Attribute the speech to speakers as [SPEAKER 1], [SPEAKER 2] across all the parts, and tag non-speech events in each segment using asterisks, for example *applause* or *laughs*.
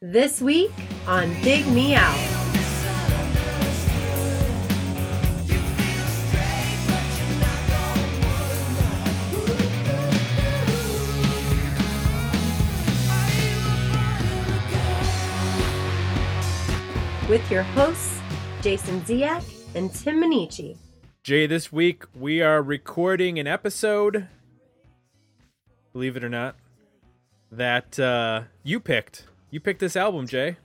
[SPEAKER 1] This week on Dig Me Out. With your hosts, Jason Ziak and Tim Minneci.
[SPEAKER 2] Jay, this week we are recording an episode, believe it or not, that uh, you picked. You picked this album, Jay.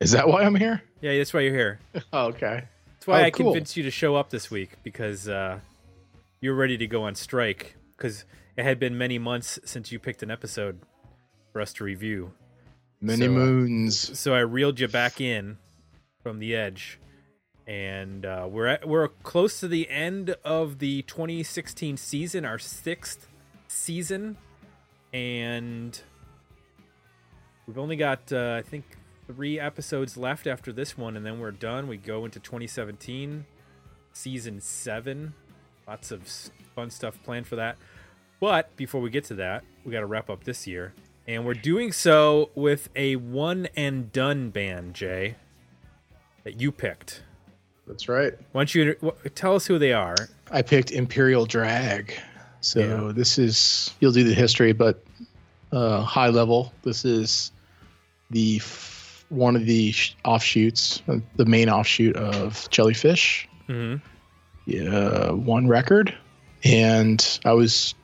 [SPEAKER 3] Is that why I'm here?
[SPEAKER 2] Yeah, that's why you're here.
[SPEAKER 3] Oh, *laughs* okay.
[SPEAKER 2] That's why
[SPEAKER 3] Oh,
[SPEAKER 2] I
[SPEAKER 3] cool.
[SPEAKER 2] convinced you to show up this week because uh, you're ready to go on strike because it had been many months since you picked an episode for us to review.
[SPEAKER 3] Many
[SPEAKER 2] So, uh,
[SPEAKER 3] moons.
[SPEAKER 2] So I reeled you back in from the edge, and uh, we're at, we're close to the end of the 2016 season, our sixth season, and we've only got uh, I think three episodes left after this one, and then we're done. We go into 2017, season seven. Lots of fun stuff planned for that. But before we get to that, we got to wrap up this year. And we're doing so with a one and done band, Jay, that you picked.
[SPEAKER 3] That's right.
[SPEAKER 2] Why don't you tell us who they are?
[SPEAKER 3] I picked Imperial Drag. So
[SPEAKER 2] Yeah.
[SPEAKER 3] this is you'll do the history, but uh, high level. This is the f- one of the sh- offshoots, uh, the main offshoot of Jellyfish.
[SPEAKER 2] hmm
[SPEAKER 3] Yeah, one record, and I was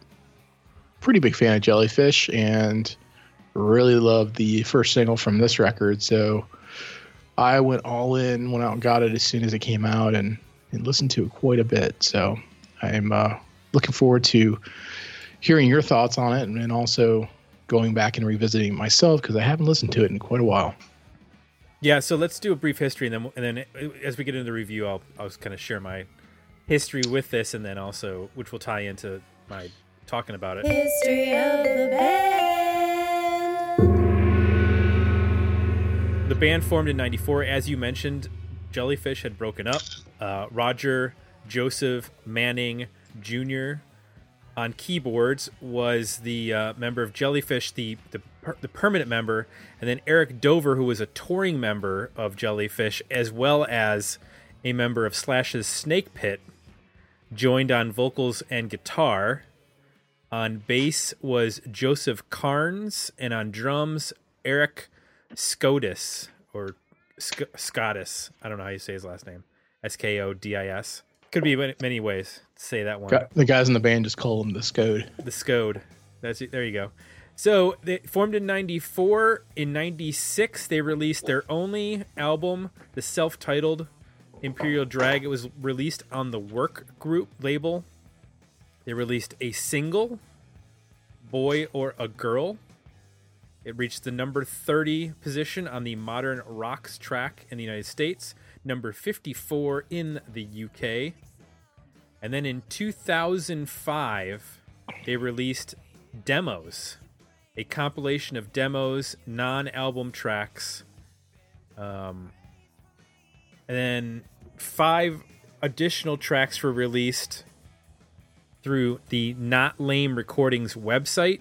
[SPEAKER 3] pretty big fan of Jellyfish, and really loved the first single from this record. So I went all in, went out and got it as soon as it came out, and, and listened to it quite a bit. So I'm uh, looking forward to hearing your thoughts on it, and, and also going back and revisiting it myself because I haven't listened to it in quite a while.
[SPEAKER 2] Yeah, so let's do a brief history, and then and then uh, as we get into the review, I'll I'll just kind of share my history with this, and then also which will tie into my talking about it.
[SPEAKER 1] History of the band.
[SPEAKER 2] The band formed in '94, as you mentioned. Jellyfish had broken up. Uh, Roger Joseph Manning Jr. on keyboards was the uh, member of Jellyfish, the the, per- the permanent member, and then Eric Dover, who was a touring member of Jellyfish, as well as a member of Slash's Snakepit, joined on vocals and guitar. On bass was Joseph Karnes, and on drums, Eric Scotus, or Sc- Scottus. I don't know how you say his last name. S K O D I S. Could be many, many ways to say that one.
[SPEAKER 3] The guys in the band just call them the Scode.
[SPEAKER 2] The Scode. That's it. There you go. So they formed in '94. In '96, they released their only album, the self-titled Imperial Drag. It was released on the Work Group label. They released a single, "Boy or a Girl." It reached the number 30 position on the Modern Rocks track in the United States, number 54 in the UK. And then in 2005, they released Demos, a compilation of demos, non album tracks. Um, and then five additional tracks were released through the Not Lame Recordings website.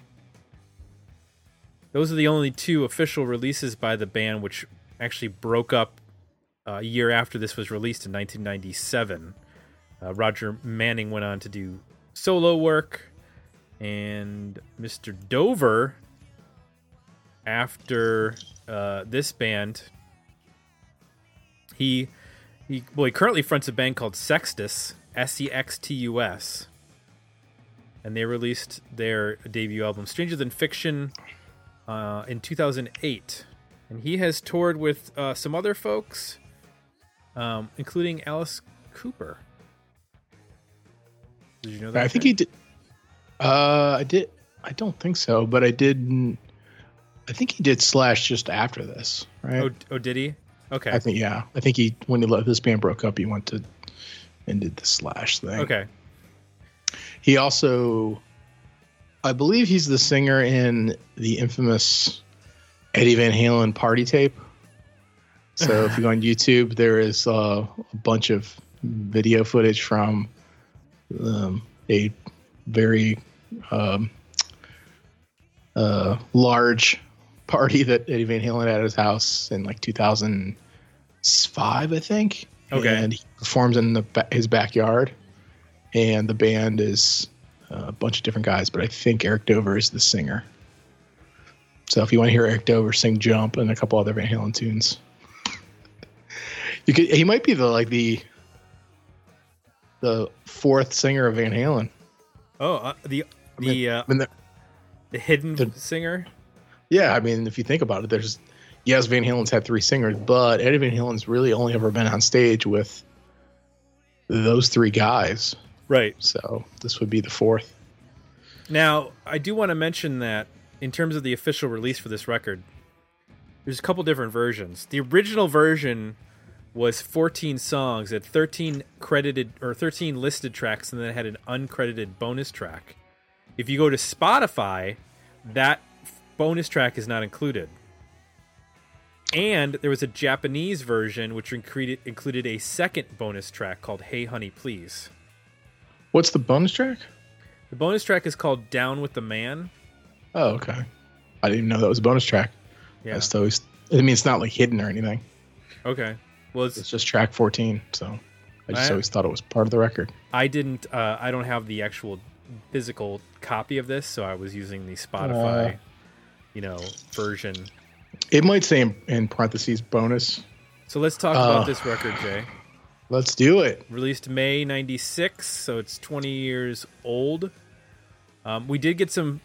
[SPEAKER 2] Those are the only two official releases by the band, which actually broke up uh, a year after this was released in 1997. Uh, Roger Manning went on to do solo work, and Mr. Dover, after uh, this band, he he well he currently fronts a band called Sextus S E X T U S, and they released their debut album Stranger Than Fiction uh, in 2008, and he has toured with uh, some other folks, um, including Alice Cooper. Did you know that?
[SPEAKER 3] I think he did. Uh, I did. I don't think so, but I did. I think he did Slash just after this, right?
[SPEAKER 2] Oh, oh, did he? Okay.
[SPEAKER 3] I think yeah. I think he when he left this band broke up, he went to and did the Slash thing.
[SPEAKER 2] Okay.
[SPEAKER 3] He also, I believe, he's the singer in the infamous Eddie Van Halen party tape. So if you go on YouTube, there is uh, a bunch of video footage from um, a very um, uh, large party that Eddie Van Halen had at his house in like 2005, I think.
[SPEAKER 2] Okay.
[SPEAKER 3] And he performs in the ba- his backyard, and the band is uh, a bunch of different guys, but I think Eric Dover is the singer. So if you want to hear Eric Dover sing "Jump" and a couple other Van Halen tunes, you could. He might be the like the the fourth singer of Van Halen.
[SPEAKER 2] Oh, uh, the
[SPEAKER 3] I mean,
[SPEAKER 2] the uh,
[SPEAKER 3] I mean, the-
[SPEAKER 2] the hidden
[SPEAKER 3] the-
[SPEAKER 2] singer.
[SPEAKER 3] Yeah, I mean, if you think about it, there's yes, Van Halen's had three singers, but Eddie Van Halen's really only ever been on stage with those three guys.
[SPEAKER 2] Right.
[SPEAKER 3] So this would be the fourth.
[SPEAKER 2] Now, I do want to mention that in terms of the official release for this record, there's a couple different versions. The original version was 14 songs, had 13 credited or 13 listed tracks, and then it had an uncredited bonus track. If you go to Spotify, that bonus track is not included. And there was a Japanese version which included included a second bonus track called "Hey Honey Please."
[SPEAKER 3] What's the bonus track?
[SPEAKER 2] The bonus track is called "Down with the Man."
[SPEAKER 3] Oh, okay. I didn't even know that was a bonus track.
[SPEAKER 2] Yeah.
[SPEAKER 3] Always. I mean, it's not like hidden or anything.
[SPEAKER 2] Okay. Well, it's,
[SPEAKER 3] It's just track 14. So I just
[SPEAKER 2] I-
[SPEAKER 3] always thought it was part of the record.
[SPEAKER 2] I didn't. Uh, I don't have the actual physical copy of this, so I was using the Spotify,
[SPEAKER 3] Uh.
[SPEAKER 2] you know, version.
[SPEAKER 3] It might say in, in parentheses bonus.
[SPEAKER 2] So let's talk
[SPEAKER 3] uh.
[SPEAKER 2] about this record, Jay.
[SPEAKER 3] Let's do it.
[SPEAKER 2] Released May '96, so it's 20 years old. Um, we did get some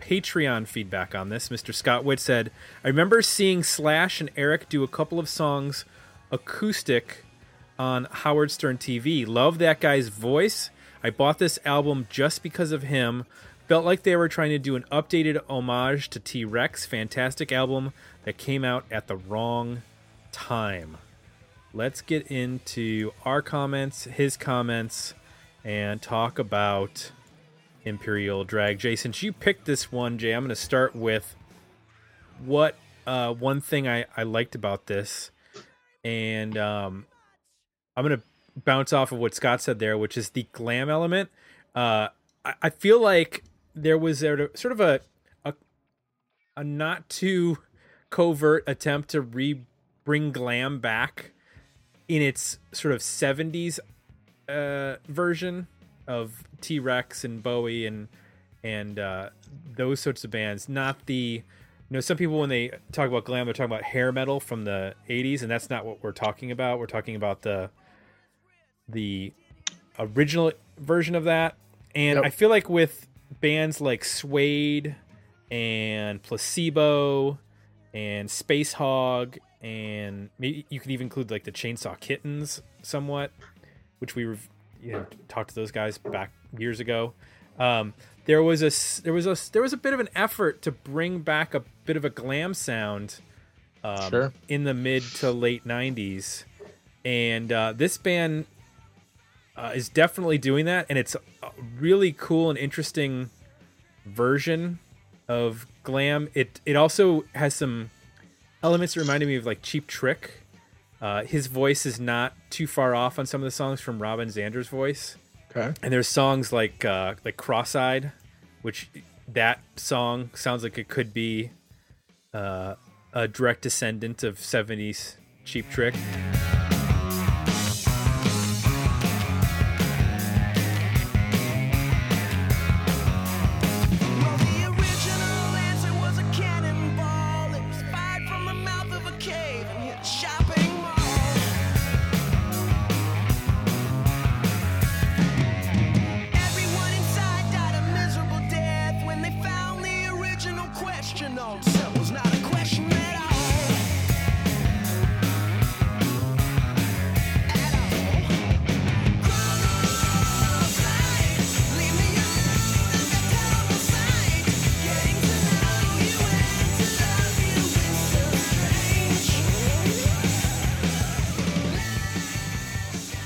[SPEAKER 2] Patreon feedback on this. Mr. Scott Witt said, "I remember seeing Slash and Eric do a couple of songs acoustic on Howard Stern TV. Love that guy's voice. I bought this album just because of him. Felt like they were trying to do an updated homage to T Rex. Fantastic album that came out at the wrong time. Let's get into our comments, his comments, and talk about Imperial Drag. Jay, since you picked this one, Jay, I'm going to start with what uh, one thing I, I liked about this. And um, I'm to bounce off of what Scott said there, which is the glam element. Uh, I, I feel like there was there sort of a, a a not too covert attempt to re bring glam back in its sort of 70s uh, version of T Rex and Bowie and and uh, those sorts of bands. Not the know some people when they talk about glam they're talking about hair metal from the 80s and that's not what we're talking about. We're talking about the the original version of that. And
[SPEAKER 3] Yep.
[SPEAKER 2] I feel like with bands like Suede and Placebo and Spacehog and maybe you could even include like the Chainsaw Kittens somewhat, which we you know talked to those guys back years ago. Um, there was a there was a there was a bit of an effort to bring back a bit of a glam sound um,
[SPEAKER 3] Sure.
[SPEAKER 2] in the mid to late '90s, and uh, this band uh, is definitely doing that, and it's a really cool and interesting version of glam. It it also has some elements that reminded me of like Cheap Trick. Uh, his voice is not too far off on some of the songs from Robin Zander's voice,
[SPEAKER 3] Okay.
[SPEAKER 2] and there's songs like uh, like Cross-eyed, which that song sounds like it could be uh, a direct descendant of '70s Cheap Trick.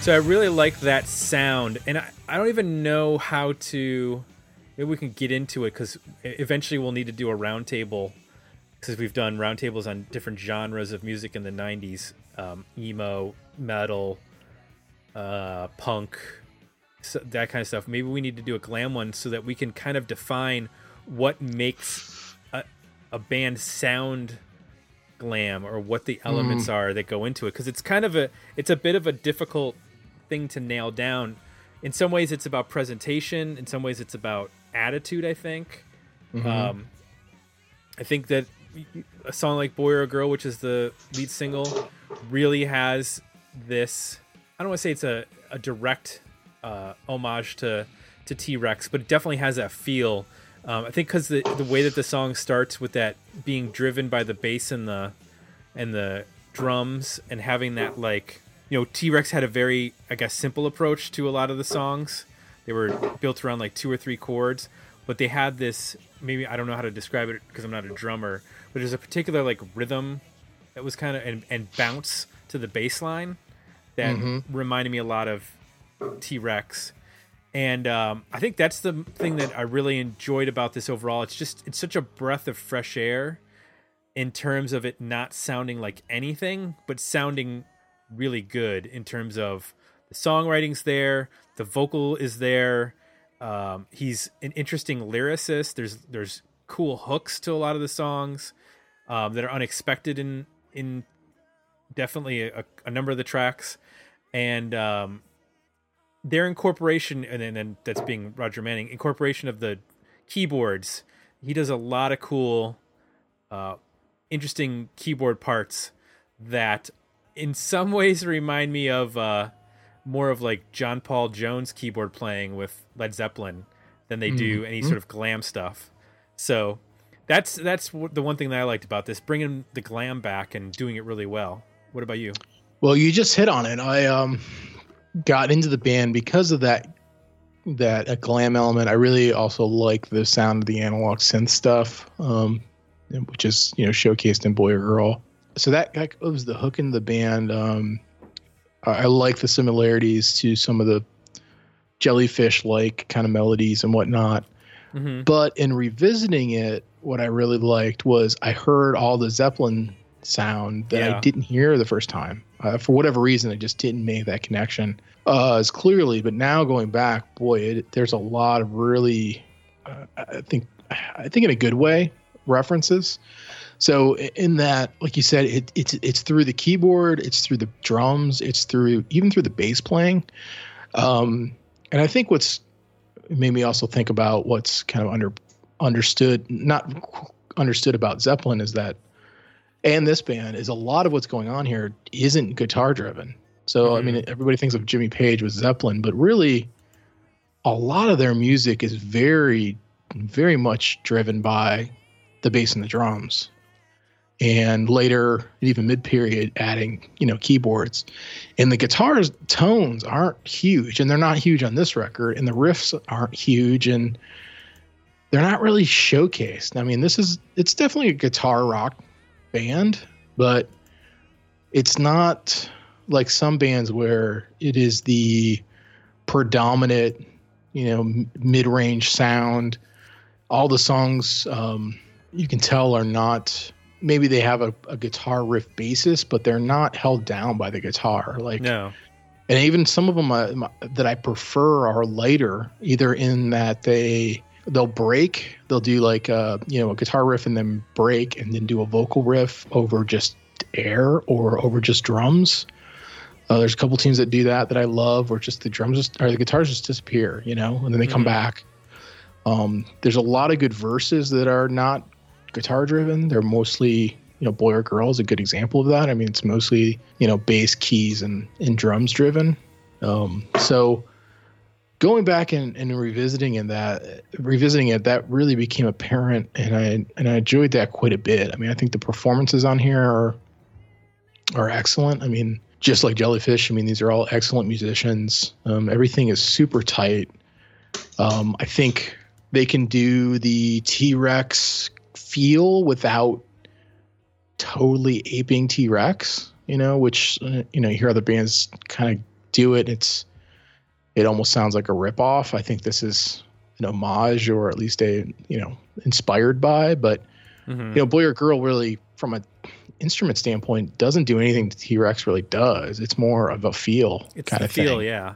[SPEAKER 4] So
[SPEAKER 2] I really like that sound, and I, I don't even know how to. Maybe we can get into it because eventually we'll need to do a roundtable because we've done roundtables on different genres of music in the '90s, um, emo, metal, uh, punk, so that kind of stuff. Maybe we need to do a glam one so that we can kind of define what makes a, a band sound glam or what the elements are that go into it because it's kind of a it's a bit of a difficult thing to nail down. In some ways it's about presentation. In some ways it's about attitude i think. Um, i think that a song like boy or a girl which is the lead single really has this i don't want to say it's a, a direct uh, homage to to t-rex but it definitely has that feel. Um, i think because the, the way that the song starts with that being driven by the bass and the and the drums and having that like you know t-rex had a very i guess simple approach to a lot of the songs. They were built around like two or three chords but they had this maybe i don't know how to describe it because i'm not a drummer but there's a particular like rhythm that was kind of and, and bounce to the bass line that reminded me a lot of t-rex. And um, i think that's the thing that i really enjoyed about this overall. It's just it's such a breath of fresh air in terms of it not sounding like anything, but sounding really good in terms of the songwriting's there, the vocal is there. Um, he's an interesting lyricist. There's there's cool hooks to a lot of the songs um, that are unexpected in in definitely a, a number of the tracks, and um, their incorporation and then and that's being Roger Manning incorporation of the keyboards. He does a lot of cool uh, interesting keyboard parts that in some ways remind me of uh, more of like John Paul Jones keyboard playing with Led Zeppelin than they do any sort of glam stuff. So that's that's the one thing that I liked about this, bringing the glam back and doing it really well. What about you?
[SPEAKER 3] Well, you just hit on it. I um got into the band because of that that a glam element. I really also like the sound of the analog synth stuff, um, which is you know showcased in Boy or Girl. So that, that was the hook in the band. Um, I, I like the similarities to some of the jellyfish like kind of melodies and whatnot.
[SPEAKER 2] Mm-hmm.
[SPEAKER 3] But in revisiting it, what I really liked was I heard all the Zeppelin sound that
[SPEAKER 2] Yeah.
[SPEAKER 3] I didn't hear the first time. Uh, for whatever reason, I just didn't make that connection uh, as clearly. But now going back, boy, it, there's a lot of really, uh, I think, I think in a good way, references. So in that, like you said, it, it's it's through the keyboard, it's through the drums, it's through even through the bass playing. Um, and I think what's made me also think about what's kind of under understood, not understood about Zeppelin is that, and this band is a lot of what's going on here isn't guitar driven. So I mean, everybody thinks of Jimmy Page with Zeppelin, but really, a lot of their music is very, very much driven by the bass and the drums. And later, even mid period, adding you know keyboards, and the guitars tones aren't huge, and they're not huge on this record, and the riffs aren't huge, and they're not really showcased. I mean, this is it's definitely a guitar rock band, but it's not like some bands where it is the predominant, you know, mid-range sound. All the songs um, you can tell are not. Maybe they have a, a guitar riff basis, but they're not held down by the guitar. Like
[SPEAKER 2] No.
[SPEAKER 3] and even some of them uh, that I prefer are lighter, either in that they they'll break, they'll do like a you know a guitar riff and then break, and then do a vocal riff over just air or over just drums. Uh, there's a couple teams that do that that I love, where just the drums just, or the guitars just disappear, you know, and then they come
[SPEAKER 2] Mhm.
[SPEAKER 3] back. Um, there's a lot of good verses that are not guitar driven. They're mostly, you know, boy or girl is a good example of that. I mean, it's mostly, you know, bass, keys, and, and drums driven. Um, so going back and, and revisiting in that, revisiting it, that really became apparent, and I and I enjoyed that quite a bit. I mean, I think the performances on here are are excellent. I mean, just like Jellyfish, I mean, these are all excellent musicians. Um, everything is super tight. Um, I think they can do the T Rex feel without totally aping T Rex, you know, which, uh, you know, you hear other bands kind of do it. It's, it almost sounds like a ripoff. I think this is an homage or at least a, you know, inspired by, but,
[SPEAKER 2] Mhm.
[SPEAKER 3] you know, Boy or Girl really, from a instrument standpoint, doesn't do anything T Rex really does. It's more of a feel
[SPEAKER 2] It's
[SPEAKER 3] kind of
[SPEAKER 2] feel,
[SPEAKER 3] thing.
[SPEAKER 2] yeah.
[SPEAKER 3] I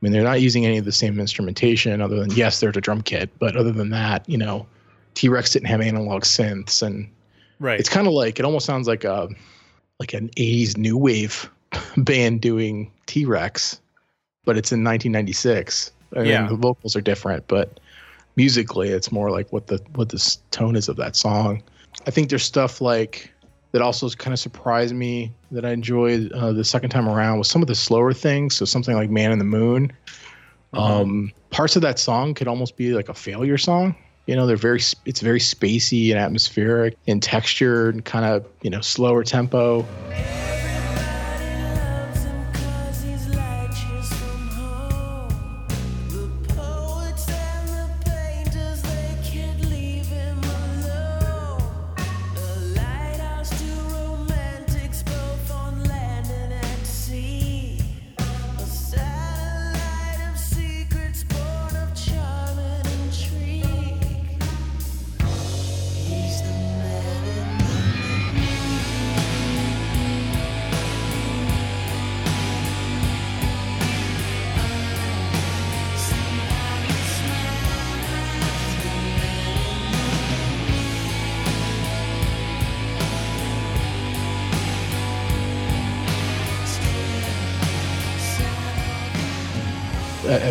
[SPEAKER 3] mean, they're not using any of the same instrumentation other than, yes, there's a drum kit, but other than that, you know, T Rex didn't have analog synths, and
[SPEAKER 2] Right.
[SPEAKER 3] it's kind of like it almost sounds like a like an '80s new wave *laughs* band doing T Rex, but it's in 1996. I mean,
[SPEAKER 2] Yeah.
[SPEAKER 3] the vocals are different, but musically, it's more like what the what the tone is of that song. I think there's stuff like that also kind of surprised me that I enjoyed uh, the second time around was some of the slower things. So something like "Man in the Moon." Um, parts of that song could almost be like a failure song. You know, they're very it's very spacey and atmospheric in texture and kind of you know slower tempo.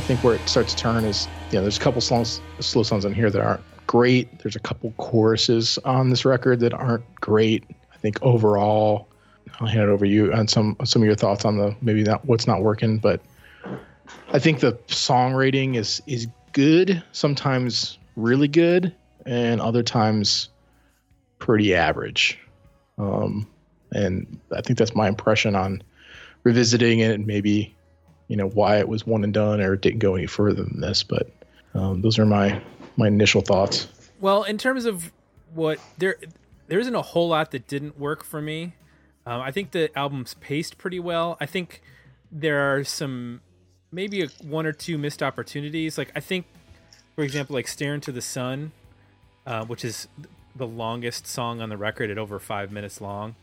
[SPEAKER 3] Think where it starts to turn is, you know, there's a couple songs, slow songs on here that aren't great. There's a couple choruses on this record that aren't great. I think overall, I'll hand it over to you on some some of your thoughts on the maybe not what's not working, but I think the song rating is is good. Sometimes really good, and other times pretty average. Um, and I think that's my impression on revisiting it and maybe you know why it was one and done or it didn't go any further than this but um, those are my my initial thoughts
[SPEAKER 2] Well, in terms of what there, there isn't a whole lot that didn't work for me. Um, I think the album's paced pretty well. I think there are some, maybe a, one or two missed opportunities. Like I think, for example, like "Stare into the Sun," uh, which is the longest song on the record at over five minutes long.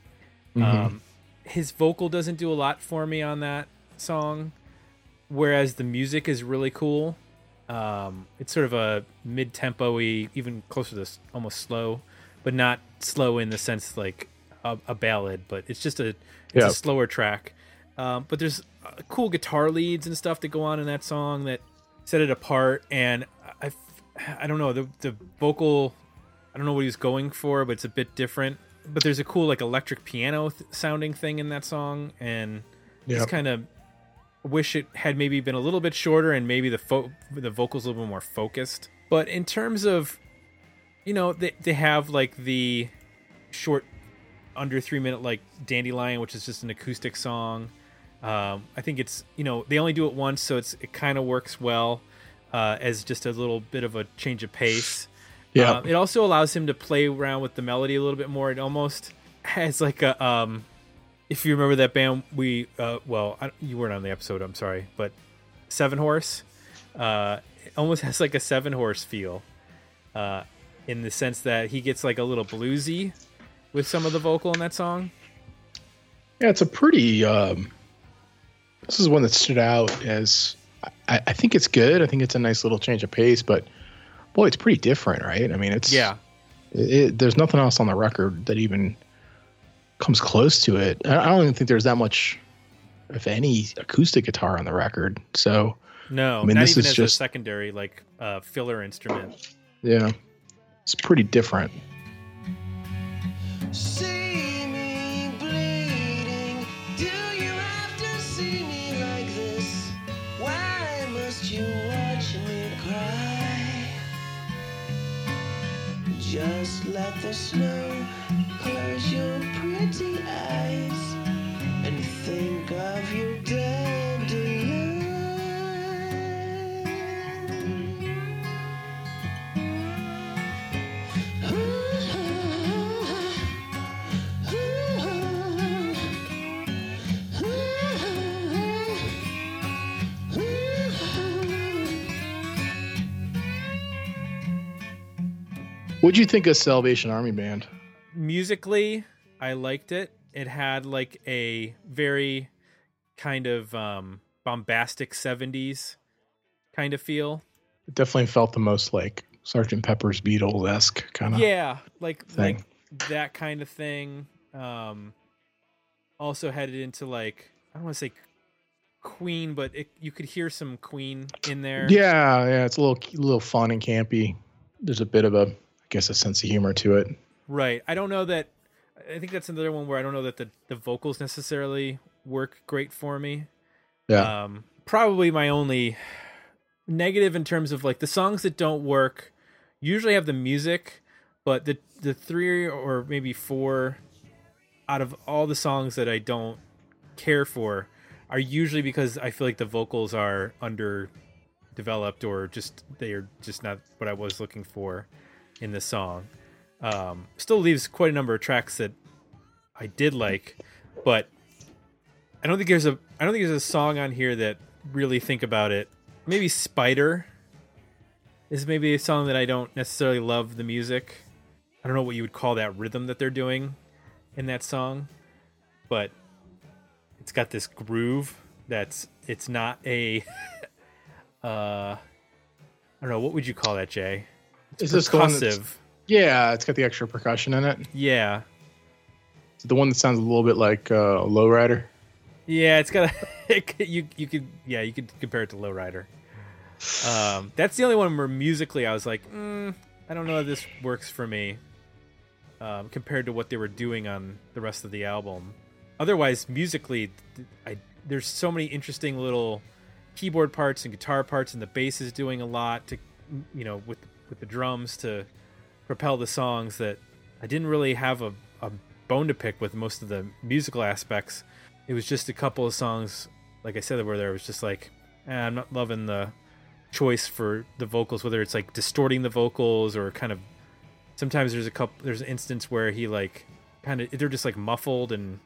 [SPEAKER 2] Um, his vocal doesn't do a lot for me on that song, whereas the music is really cool. Um, it's sort of a mid-tempo-y, even closer to almost slow, but not slow in the sense like a, a ballad. But it's just a it's
[SPEAKER 3] Yeah.
[SPEAKER 2] a slower track. Um, but there's uh, cool guitar leads and stuff that go on in that song that set it apart. And I, I, don't know the the vocal. I don't know what he was going for, but it's a bit different. But there's a cool like electric piano th- sounding thing in that song, and just kind of wish it had maybe been a little bit shorter and maybe the fo- the vocals a little bit more focused. But in terms of, you know, they they have like the short, under three minute like Dandelion, which is just an acoustic song. Um, I think it's you know they only do it once, so it's it kind of works well uh, as just a little bit of a change of pace.
[SPEAKER 3] Yeah.
[SPEAKER 2] Um, it also allows him to play around with the melody a little bit more. It almost has like a um, if you remember that band, we uh, well, I, you weren't on the episode. I'm sorry, but Seven Horse, uh, almost has like a Seven Horse feel, uh, in the sense that he gets like a little bluesy with some of the vocal in that song.
[SPEAKER 3] yeah it's a pretty um this is one that stood out as I, I think it's good i think it's a nice little change of pace but boy it's pretty different right i mean it's
[SPEAKER 2] Yeah,
[SPEAKER 3] it, it- there's nothing else on the record that even comes close to it i I don't even think there's that much if any acoustic guitar on the record so
[SPEAKER 2] no,
[SPEAKER 3] I mean,
[SPEAKER 2] not
[SPEAKER 3] this
[SPEAKER 2] even
[SPEAKER 3] is
[SPEAKER 2] as
[SPEAKER 3] just-
[SPEAKER 2] a secondary like uh, filler instrument.
[SPEAKER 3] yeah it's pretty different
[SPEAKER 4] See me bleeding. Do you have to see me like this? Why must you watch me cry? Just let the snow close your pretty eyes and think of your
[SPEAKER 3] what'd you think of salvation army band
[SPEAKER 2] musically i liked it it had like a very kind of um bombastic 70s kind of feel
[SPEAKER 3] it definitely felt the most like Sergeant Pepper's Beatles esque kind of.
[SPEAKER 2] yeah, like
[SPEAKER 3] thing.
[SPEAKER 2] like that kind of thing. Um, also headed into like I don't want to say Queen, but it, you could hear some Queen in there.
[SPEAKER 3] Yeah, yeah, it's a little little fun and campy. There's a bit of a, I guess, a sense of humor to it.
[SPEAKER 2] Right. I don't know that. I think that's another one where I don't know that the the vocals necessarily work great for me.
[SPEAKER 3] Yeah,
[SPEAKER 2] Um, probably my only negative in terms of like the songs that don't work usually have the music, but the the three or maybe four out of all the songs that I don't care for are usually because I feel like the vocals are underdeveloped or just they are just not what I was looking for in the song. Um, still leaves quite a number of tracks that I did like, but I don't think there's a I don't think there's a song on here that really think about it. Maybe Spider is maybe a song that I don't necessarily love the music. I don't know what you would call that rhythm that they're doing in that song, but it's got this groove that's it's not a *laughs* uh I don't know what would you call that, Jay?
[SPEAKER 3] is this the one that's,
[SPEAKER 2] Percussive.
[SPEAKER 3] Yeah, it's got the extra percussion in it.
[SPEAKER 2] Yeah.
[SPEAKER 3] It's the one that sounds a little bit like uh, Lowrider.
[SPEAKER 2] Yeah, it's got a *laughs* you you could yeah you could compare it to Lowrider. Um, that's the only one where musically I was like, mm, I don't know if this works for me. Um, compared to what they were doing on the rest of the album. Otherwise, musically, I there's so many interesting little keyboard parts and guitar parts, and the bass is doing a lot to you know with with the drums to propel the songs that I didn't really have a, a bone to pick with most of the musical aspects. It was just a couple of songs, like I said, where there It was just like, eh, I'm not loving the choice for the vocals, whether it's like distorting the vocals or kind of. Sometimes there's a couple. There's an instance where he like kind of they're just like muffled, and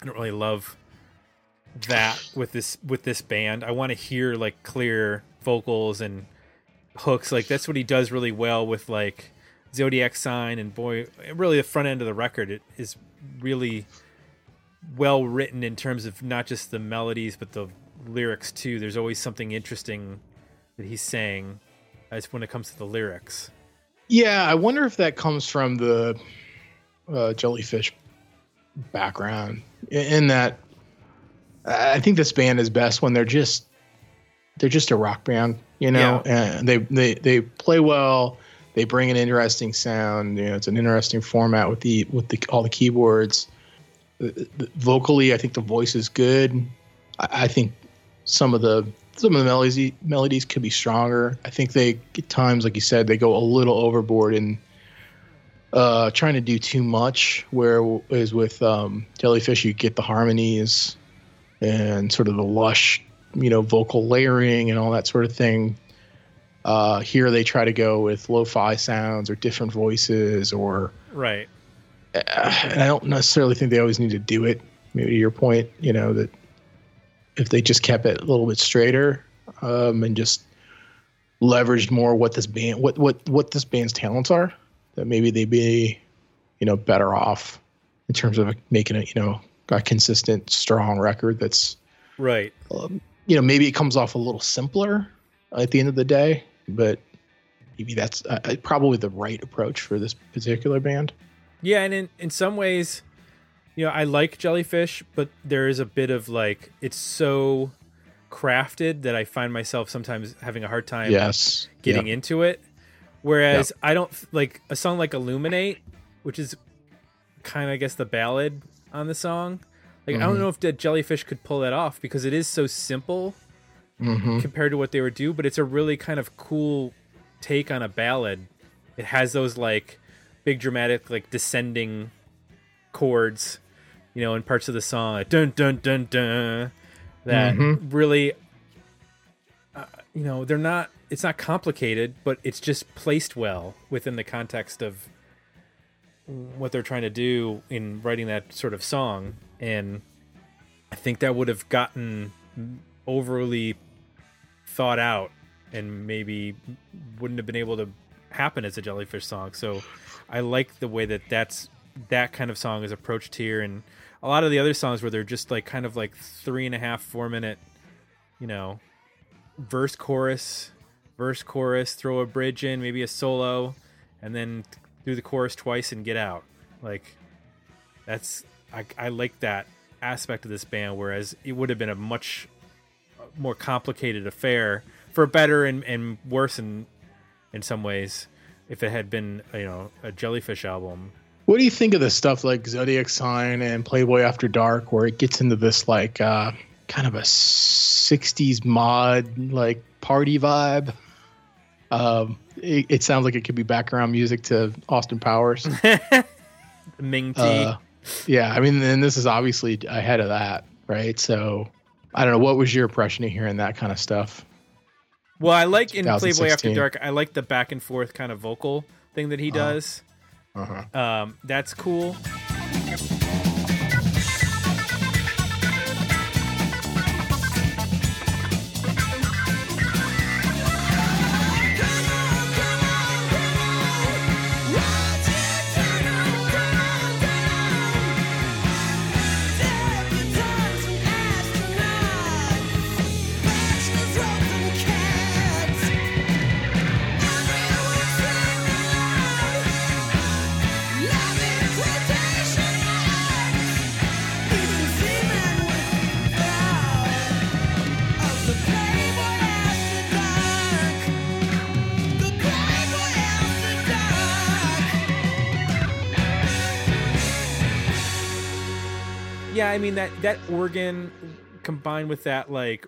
[SPEAKER 2] I don't really love that with this with this band. I want to hear like clear vocals and hooks. Like that's what he does really well with like Zodiac Sign and boy, really the front end of the record it is really well written in terms of not just the melodies but the lyrics too. There's always something interesting that he's saying as when it comes to the lyrics.
[SPEAKER 3] Yeah, I wonder if that comes from the uh, jellyfish background. In that, I think this band is best when they're just they're just a rock band, you know, and they they they play well. They bring an interesting sound. You know, it's an interesting format with the with the all the keyboards. Vocally, I think the voice is good. I, I think some of the some of the melodies melodies could be stronger. I think they at times, like you said, they go a little overboard in uh, trying to do too much. Whereas with um, Jellyfish, you get the harmonies and sort of the lush, you know, vocal layering and all that sort of thing. Uh, here they try to go with lo-fi sounds or different voices, or
[SPEAKER 2] Right.
[SPEAKER 3] uh, and I don't necessarily think they always need to do it. Maybe to your point, you know that if they just kept it a little bit straighter um, and just leveraged more what this band what what what this band's talents are, that maybe they'd be you know better off in terms of making it you know a consistent strong record that's
[SPEAKER 2] Right.
[SPEAKER 3] um, you know maybe it comes off a little simpler at the end of the day, but maybe that's uh, probably the right approach for this particular band.
[SPEAKER 2] Yeah, and in in some ways, you know, I like jellyfish, but there is a bit of like it's so crafted that I find myself sometimes having a hard time
[SPEAKER 3] Yes,
[SPEAKER 2] getting
[SPEAKER 3] Yeah.
[SPEAKER 2] into it. Whereas I don't like a song like Illuminate, which is kind of I guess the ballad on the song. Like I don't
[SPEAKER 3] Mhm.
[SPEAKER 2] know if jellyfish could pull that off because it is so simple
[SPEAKER 3] hmm
[SPEAKER 2] compared to what they would do, but it's a really kind of cool take on a ballad. It has those like big dramatic like descending chords, you know, in parts of the song, like dun dun dun dun. That
[SPEAKER 3] Mhm.
[SPEAKER 2] really, uh, you know, they're not. It's not complicated, but it's just placed well within the context of what they're trying to do in writing that sort of song, and I think that would have gotten overly thought out and maybe wouldn't have been able to happen as a jellyfish song so i like the way that that's that kind of song is approached here and a lot of the other songs where they're just like kind of like three and a half four minute you know verse chorus verse chorus, throw a bridge in, maybe a solo, and then do the chorus twice and get out. Like that's I, I like that aspect of this band, whereas it would have been a much more complicated affair for better and, and worse in in some ways if it had been you know a jellyfish album
[SPEAKER 3] What do you think of the stuff like Zodiac Sign and Playboy After Dark, where it gets into this like uh, kind of a '60s mod like party vibe? Um, it, it sounds like it could be background music to Austin Powers. *laughs*
[SPEAKER 2] ming T.
[SPEAKER 3] Uh, yeah, I mean, and this is obviously ahead of that, right? So, I don't know. What was your impression of hearing that kind of stuff?
[SPEAKER 2] well i like in playboy after dark i like the back and forth kind of vocal thing that he does
[SPEAKER 3] Uh-huh.
[SPEAKER 2] um, that's cool mean that that organ combined with that like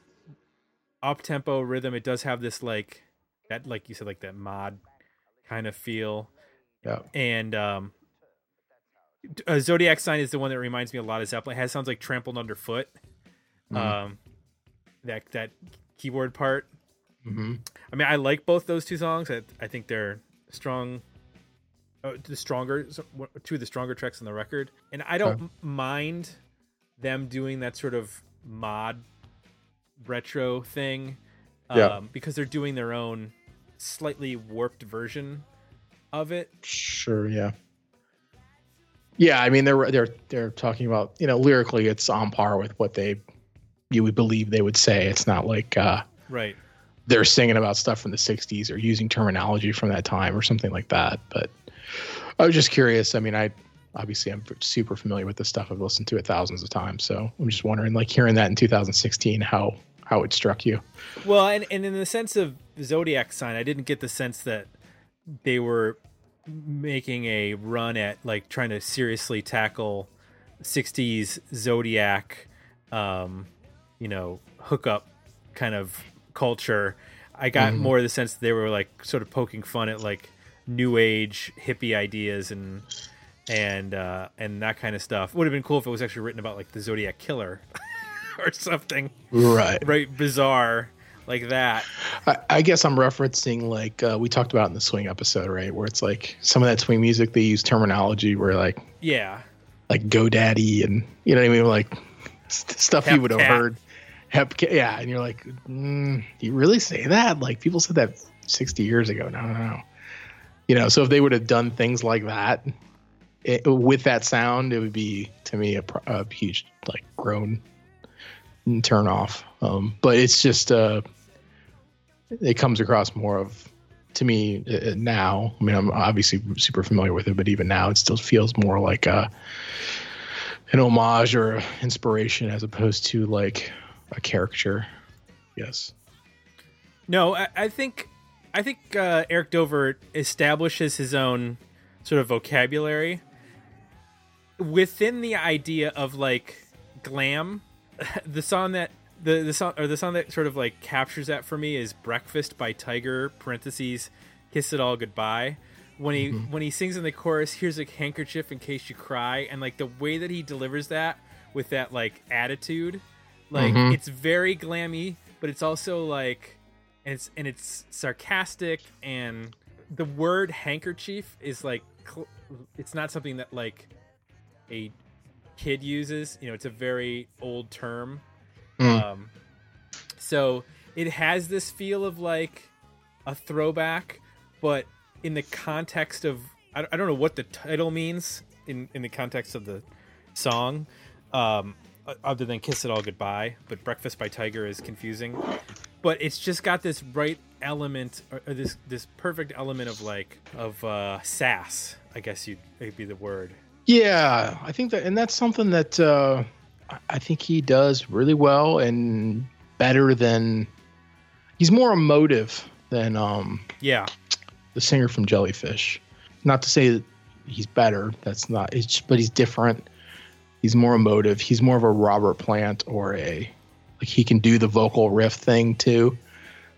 [SPEAKER 2] up tempo rhythm it does have this like that like you said like that mod kind of feel
[SPEAKER 3] Yeah.
[SPEAKER 2] and um uh, zodiac sign is the one that reminds me a lot of zeppelin it has sounds like trampled underfoot
[SPEAKER 3] Mhm.
[SPEAKER 2] um that that keyboard part
[SPEAKER 3] hmm
[SPEAKER 2] i mean i like both those two songs i, I think they're strong uh, the stronger two of the stronger tracks on the record and i don't
[SPEAKER 3] Okay.
[SPEAKER 2] mind them doing that sort of mod retro thing um,
[SPEAKER 3] Yeah.
[SPEAKER 2] because they're doing their own slightly warped version of it
[SPEAKER 3] Sure. Yeah. Yeah. I mean, they're they're they're talking about you know lyrically, it's on par with what they you would believe they would say. It's not like uh,
[SPEAKER 2] right
[SPEAKER 3] they're singing about stuff from the '60s or using terminology from that time or something like that. But I was just curious. I mean, I obviously I'm super familiar with this stuff. I've listened to it thousands of times, so I'm just wondering, like hearing that in 2016, how how it struck you.
[SPEAKER 2] Well, and, and in the sense of zodiac sign, I didn't get the sense that they were making a run at like trying to seriously tackle 60s zodiac um you know hookup kind of culture i got
[SPEAKER 3] Mhm.
[SPEAKER 2] more of the sense that they were like sort of poking fun at like new age hippie ideas and and uh and that kind of stuff would have been cool if it was actually written about like the zodiac killer *laughs* or something
[SPEAKER 3] Right.
[SPEAKER 2] right bizarre like that
[SPEAKER 3] I, I guess I'm referencing like uh, we talked about in the swing episode, right? Where it's like some of that swing music they use terminology where like
[SPEAKER 2] yeah
[SPEAKER 3] like GoDaddy and you know what I mean, like st- stuff
[SPEAKER 2] Hep
[SPEAKER 3] you would have heard. Hep, yeah, and you're like, mm, you really say that? Like people said that 60 years ago. No, no, no. You know, so if they would have done things like that it, with that sound, it would be to me a, a huge like groan turn off. Um, but it's just uh, it comes across more of to me uh, now. I mean, I'm obviously super familiar with it, but even now, it still feels more like a an homage or inspiration as opposed to like a caricature. Yes.
[SPEAKER 2] No, I, I think I think uh, Eric Dover establishes his own sort of vocabulary within the idea of like glam. *laughs* The song that the the song or the song that sort of like captures that for me is "Breakfast" by Tiger (parentheses Kiss It All Goodbye). When he when he sings in the chorus, "Here's a handkerchief in case you cry," and like the way that he delivers that with that like attitude, like
[SPEAKER 3] Mhm.
[SPEAKER 2] it's very glammy, but it's also like and it's and it's sarcastic and the word handkerchief is like cl- it's not something that like a kid uses you know it's a very old term.
[SPEAKER 3] Mm.
[SPEAKER 2] um so it has this feel of like a throwback but in the context of i, I don't know what the title means in in the context of the song um other than kiss it all goodbye but breakfast by tiger is confusing. But it's just got this right element or, or this this perfect element of like of uh sass i guess you'd it'd be the word
[SPEAKER 3] Yeah, I think that, and that's something that uh, I- think he does really well and better than. He's more emotive than um,
[SPEAKER 2] yeah
[SPEAKER 3] the singer from Jellyfish. Not to say that he's better. That's not. It's but he's different. He's more emotive. He's more of a Robert Plant or a like he can do the vocal riff thing too,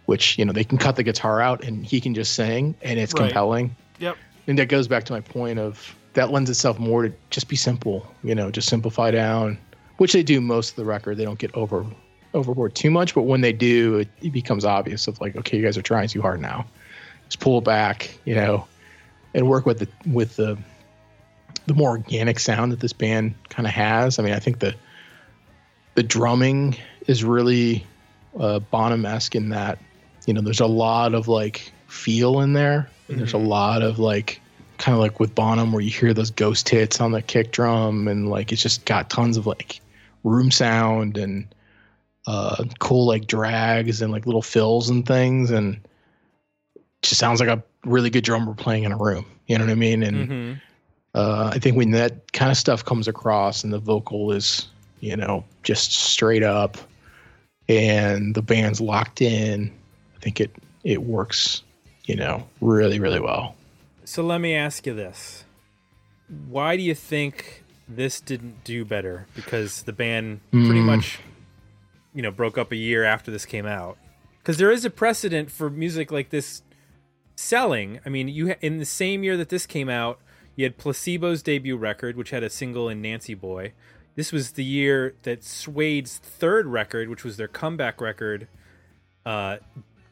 [SPEAKER 3] which you know they can cut the guitar out and he can just sing and it's
[SPEAKER 2] Right.
[SPEAKER 3] compelling.
[SPEAKER 2] yep
[SPEAKER 3] And that goes back to my point of that lends itself more to just be simple, you know, just simplify down, which they do most of the record. They don't get over overboard too much, but when they do, it, it becomes obvious of like, okay, you guys are trying too hard now. Just pull it back, you know, and work with the with the the more organic sound that this band kind of has. I mean, I think the the drumming is really uh, Bonham-esque in that, you know, there's a lot of like feel in there. And there's a lot of like, kind of like with Bonham, where you hear those ghost hits on the kick drum, and like it's just got tons of like room sound and uh, cool like drags and like little fills and things, and it just sounds like a really good drummer playing in a room. You know what I mean? And
[SPEAKER 2] hmm
[SPEAKER 3] uh, I think when that kind of stuff comes across and the vocal is, you know, just straight up and the band's locked in, I think it it works, you know, really really well.
[SPEAKER 2] So let me ask you this. Why do you think this didn't do better? Because the band pretty
[SPEAKER 3] Mm.
[SPEAKER 2] much you know broke up a year after this came out. Because there is a precedent for music like this selling. I mean you in the same year that this came out you had placebo's debut record which had a single in nancy boy. This was the year that suede's third record which was their comeback record uh,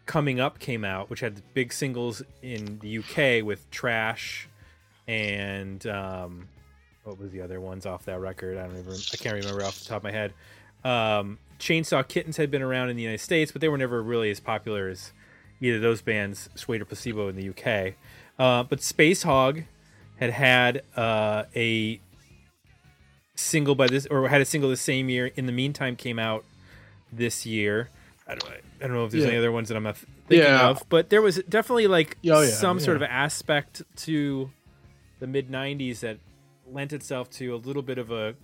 [SPEAKER 2] coming up came out which had big singles in the uk with trash and um, what was the other ones off that record? I don't even. I can't remember off the top of my head. Um, Chainsaw Kittens had been around in the United States, but they were never really as popular as either those bands, Suede or Placebo, in the UK. Uh, but Spacehog had had uh, a single by this, or had a single the same year. In the meantime, came out this year. I don't, I don't know if there's
[SPEAKER 3] Yeah.
[SPEAKER 2] any other ones that I'm not thinking
[SPEAKER 3] Yeah.
[SPEAKER 2] of, but there was definitely like
[SPEAKER 3] Oh, yeah,
[SPEAKER 2] some sort of aspect to the mid 90s that lent itself to a little bit of a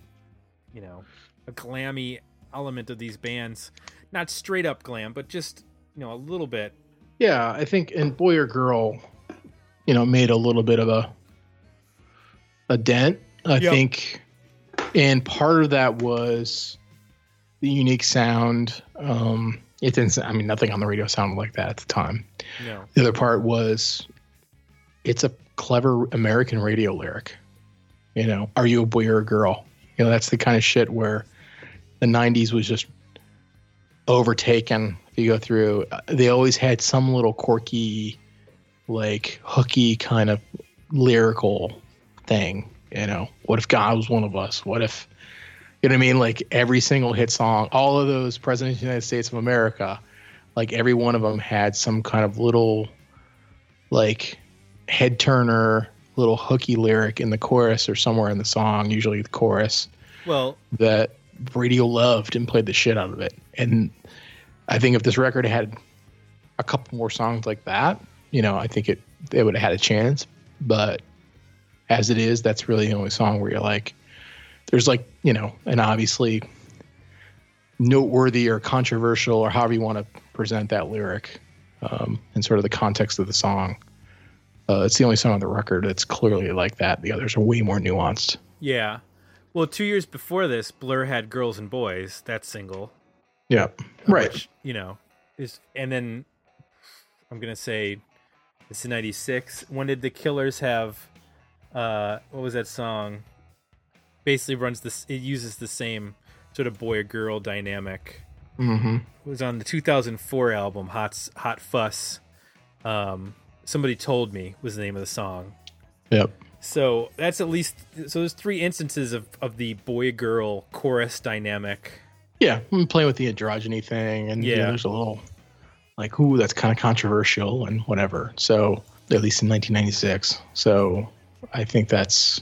[SPEAKER 2] you know a glammy element of these bands not straight up glam but just you know a little bit
[SPEAKER 3] Yeah, I think and Boy or Girl, you know, made a little bit of a a dent. I
[SPEAKER 2] Yep.
[SPEAKER 3] think, and part of that was the unique sound. Um, it didn't. I mean, nothing on the radio sounded like that at the time.
[SPEAKER 2] know
[SPEAKER 3] The other part was it's a clever American radio lyric. You know, are you a boy or a girl? You know, that's the kind of shit where the 90s was just overtaken. If you go through, uh, they always had some little quirky, like hooky kind of lyrical thing. You know, what if God was one of us? What if, you know what I mean? Like every single hit song, all of those presidents of the United States of America, like every one of them had some kind of little like head turner little hooky lyric in the chorus or somewhere in the song usually the chorus
[SPEAKER 2] well
[SPEAKER 3] that radio loved and played the shit out of it and i think if this record had a couple more songs like that you know i think it it would have had a chance but as it is that's really the only song where you're like there's like you know and obviously noteworthy or controversial or however you want to present that lyric um, and sort of the context of the song. Uh, it's the only song on the record that's clearly like that. The others are way more nuanced.
[SPEAKER 2] yeah well two years before this blur had girls and boys that single
[SPEAKER 3] Yeah, right.
[SPEAKER 2] which, you know is and then i'm gonna say this is 96 when did the killers have uh what was that song basically runs this it uses the same sort of boy or girl dynamic
[SPEAKER 3] hmm
[SPEAKER 2] It was on the 2004 album hot hot fuss um somebody told me was the name of the song
[SPEAKER 3] Yep.
[SPEAKER 2] so that's at least so there's three instances of of the boy girl chorus dynamic
[SPEAKER 3] Yeah, I'm playing with the androgyny thing, and yeah,
[SPEAKER 2] Yeah.
[SPEAKER 3] there's a little like, ooh, that's kind of controversial and whatever. So at least in 1996. So I think that's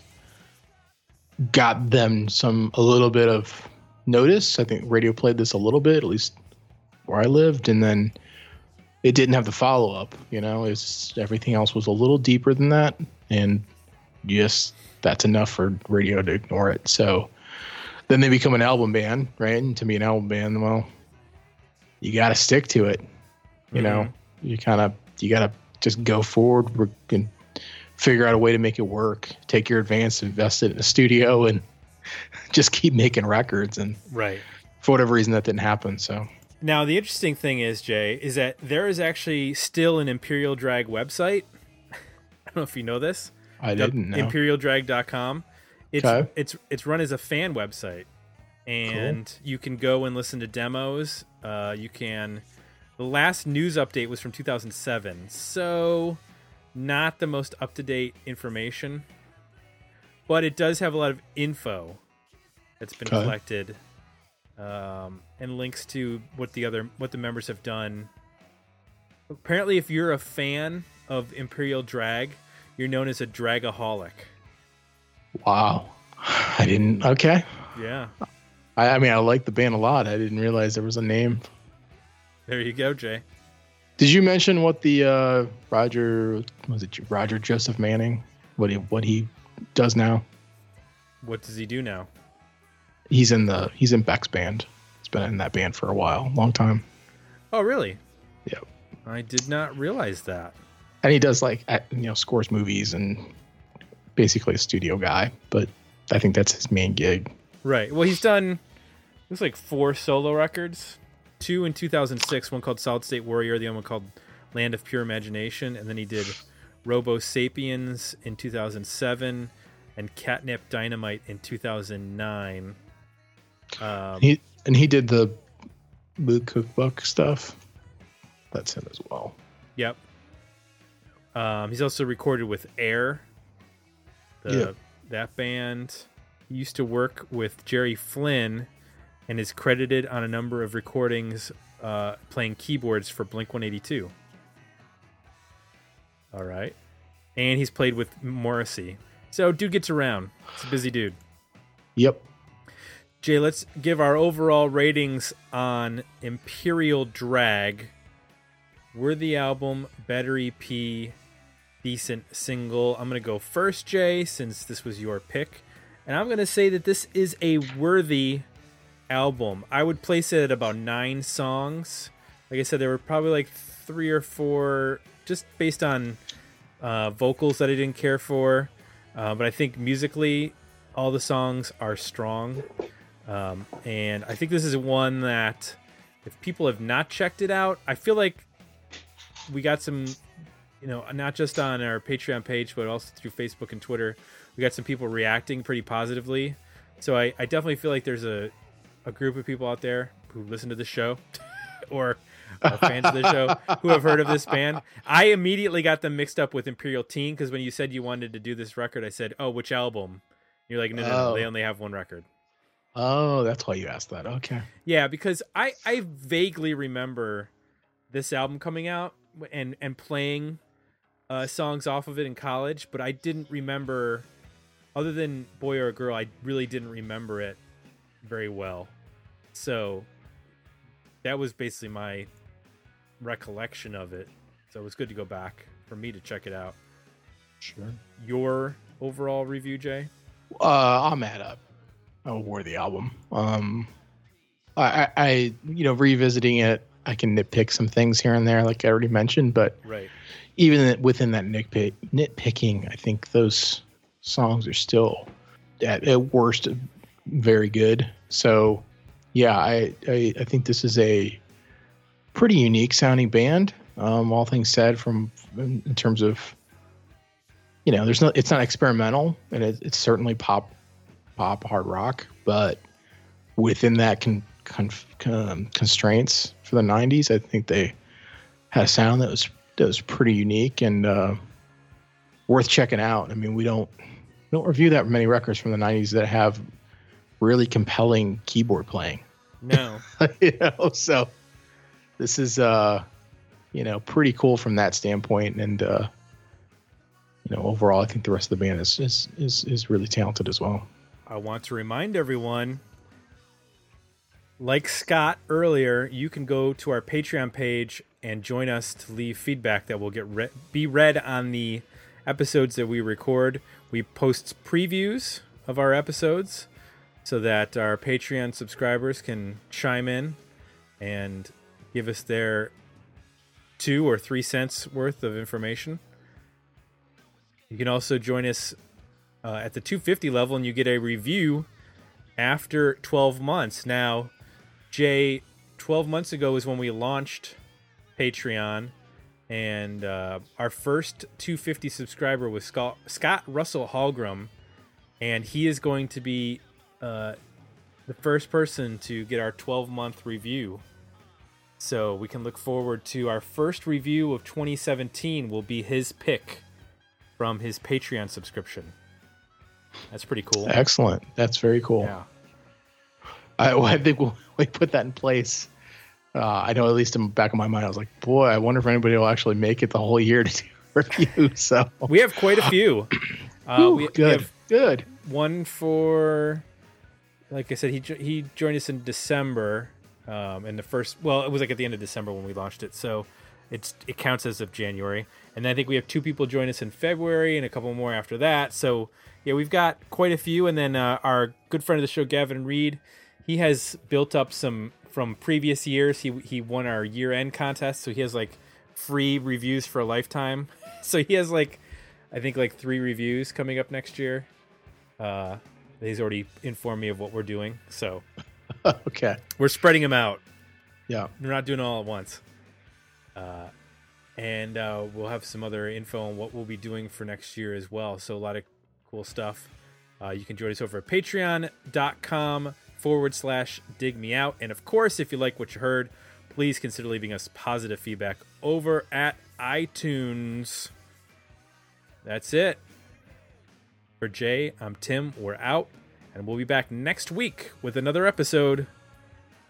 [SPEAKER 3] got them some a little bit of notice. I think radio played this a little bit, at least where I lived, and then it didn't have the follow up. You know, it's everything else was a little deeper than that, and yes, that's enough for radio to ignore it. So then they become an album band, right? And to be an album band, well, you got to stick to it. You mm-hmm. know, you kind of you got to just go forward and figure out a way to make it work. Take your advance, invest it in a studio, and *laughs* just keep making records. And
[SPEAKER 2] Right.
[SPEAKER 3] for whatever reason, that didn't happen. So
[SPEAKER 2] Now, the interesting thing is, Jay, is that there is actually still an Imperial Drag website. *laughs* I don't know if you know this.
[SPEAKER 3] I didn't know.
[SPEAKER 2] ImperialDrag.com. It's
[SPEAKER 3] Okay.
[SPEAKER 2] it's it's run as a fan website, and you can go and listen to demos. Uh, you can. The last news update was from 2007, so not the most up to date information, but it does have a lot of info that's been
[SPEAKER 3] Okay.
[SPEAKER 2] collected, um, and links to what the other what the members have done. Apparently, if you're a fan of Imperial Drag, you're known as a dragaholic.
[SPEAKER 3] wow, I didn't. Okay,
[SPEAKER 2] Yeah,
[SPEAKER 3] I, I mean, I like the band a lot. I didn't realize there was a name.
[SPEAKER 2] there you go, Jay.
[SPEAKER 3] Did you mention what the uh, Roger was it Roger Joseph Manning? What he what he does now?
[SPEAKER 2] What does he do now?
[SPEAKER 3] He's in the he's in Beck's band. He's been in that band for a while, long time.
[SPEAKER 2] Oh, really?
[SPEAKER 3] Yep.
[SPEAKER 2] I did not realize that.
[SPEAKER 3] And he does like you know scores movies and basically a studio guy. But I think that's his main gig.
[SPEAKER 2] Right. Well, he's done looks like four solo records. Two in 2006, one called Solid State Warrior, the other one called Land of Pure Imagination, and then he did Robo Sapiens in 2007 and Catnip Dynamite in 2009. Um,
[SPEAKER 3] He and he did the Moog Cookbook stuff. That's him as well.
[SPEAKER 2] Yep. Um, he's also recorded with Air, the
[SPEAKER 3] Yeah.
[SPEAKER 2] that band. He used to work with Jerry Flynn, and is credited on a number of recordings uh, playing keyboards for Blink One Eighty Two. All right, and he's played with Morrissey. So dude gets around. It's a busy dude.
[SPEAKER 3] Yep.
[SPEAKER 2] Jay, let's give our overall ratings on Imperial Drag. Worthy album, better EP, decent single. I'm going to go first, Jay, since this was your pick. And I'm going to say that this is a worthy album. I would place it at about nine songs. Like I said, there were probably like three or four just based on uh, vocals that I didn't care for. Uh, but I think musically, all the songs are strong. Um, and I think this is one that if people have not checked it out, I feel like we got some, you know, not just on our Patreon page, but also through Facebook and Twitter, we got some people reacting pretty positively. So I, I definitely feel like there's a, a group of people out there who listen to the show *laughs* or are fans of the show who have heard of this band. I immediately got them mixed up with Imperial Teen because when you said you wanted to do this record, I said, "Oh, which album?" You're like, "No, no, no,
[SPEAKER 3] Oh.
[SPEAKER 2] they only have one record."
[SPEAKER 3] Oh, that's why you asked that. Okay.
[SPEAKER 2] Yeah, because I I vaguely remember this album coming out and and playing uh, songs off of it in college, but I didn't remember other than Boy or Girl, I really didn't remember it very well. So that was basically my recollection of it. So it was good to go back for me to check it out.
[SPEAKER 3] Sure.
[SPEAKER 2] Your overall review, Jay?
[SPEAKER 3] Uh, I'm at a, a worthy album. Um, I, I, I, you know, revisiting it, I can nitpick some things here and there, like I already mentioned, but
[SPEAKER 2] Right.
[SPEAKER 3] even within that nitpick, nitpicking, I think those songs are still at, at worst very good. So, yeah, I, I, I think this is a pretty unique sounding band. Um, all things said, from in, terms of, you know, there's no, it's not experimental, and it, it's certainly pop, pop hard rock, but within that con, con, con, constraints for the '90s, I think they had a sound that was that was pretty unique and uh, worth checking out. I mean, we don't we don't review that many records from the '90s that have really compelling keyboard playing.
[SPEAKER 2] No. *laughs*
[SPEAKER 3] you know, so this is uh, you know pretty cool from that standpoint, and uh, you know overall, I think the rest of the band is is is, is really talented as well.
[SPEAKER 2] I want to remind everyone like Scott earlier, you can go to our Patreon page and join us to leave feedback that will get re- be read on the episodes that we record. We post previews of our episodes so that our Patreon subscribers can chime in and give us their two or three cents worth of information. You can also join us uh, at the 250 level and you get a review after 12 months. Now, Jay, 12 months ago is when we launched Patreon, and uh, our first 250 subscriber was Scott, Scott Russell Hallgrim, and he is going to be uh, the first person to get our 12 month review. So we can look forward to our first review of 2017 will be his pick from his Patreon subscription. That's pretty cool.
[SPEAKER 3] Excellent. That's very cool.
[SPEAKER 2] Yeah.
[SPEAKER 3] I, *laughs* I think we'll, we put that in place. Uh, I know at least in the back of my mind, I was like, boy, I wonder if anybody will actually make it the whole year to do a review. So
[SPEAKER 2] We have quite a few. *clears throat* Uh,
[SPEAKER 3] Whew,
[SPEAKER 2] we, we
[SPEAKER 3] good,
[SPEAKER 2] have
[SPEAKER 3] good.
[SPEAKER 2] one for, like I said, he he joined us in December, um, and the first. Well, it was like at the end of December when we launched it, so it's it counts as of January. And I think we have two people join us in February, and a couple more after that. So yeah, we've got quite a few. And then uh, our good friend of the show, Gavin Reed, he has built up some from previous years. He he won our year end contest, so he has like free reviews for a lifetime. *laughs* So he has like I think like three reviews coming up next year. Uh, he's already informed me of what we're doing, so *laughs*
[SPEAKER 3] okay.
[SPEAKER 2] we're spreading them out.
[SPEAKER 3] Yeah.
[SPEAKER 2] We're not doing it all at once. Uh, and uh, we'll have some other info on what we'll be doing for next year as well. So a lot of cool stuff. Uh, you can join us over at patreon.com forward slash dig me out. And of course, if you like what you heard, please consider leaving us positive feedback over at iTunes. That's it. For Jay, I'm Tim. We're out. And we'll be back next week with another episode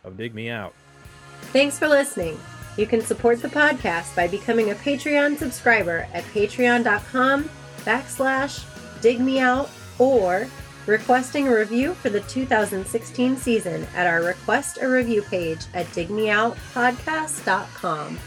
[SPEAKER 2] of Dig Me Out.
[SPEAKER 1] Thanks for listening. You can support the podcast by becoming a Patreon subscriber at patreon.com backslash dig me out or requesting a review for the 2016 season at our request a review page at digmeoutpodcast.com.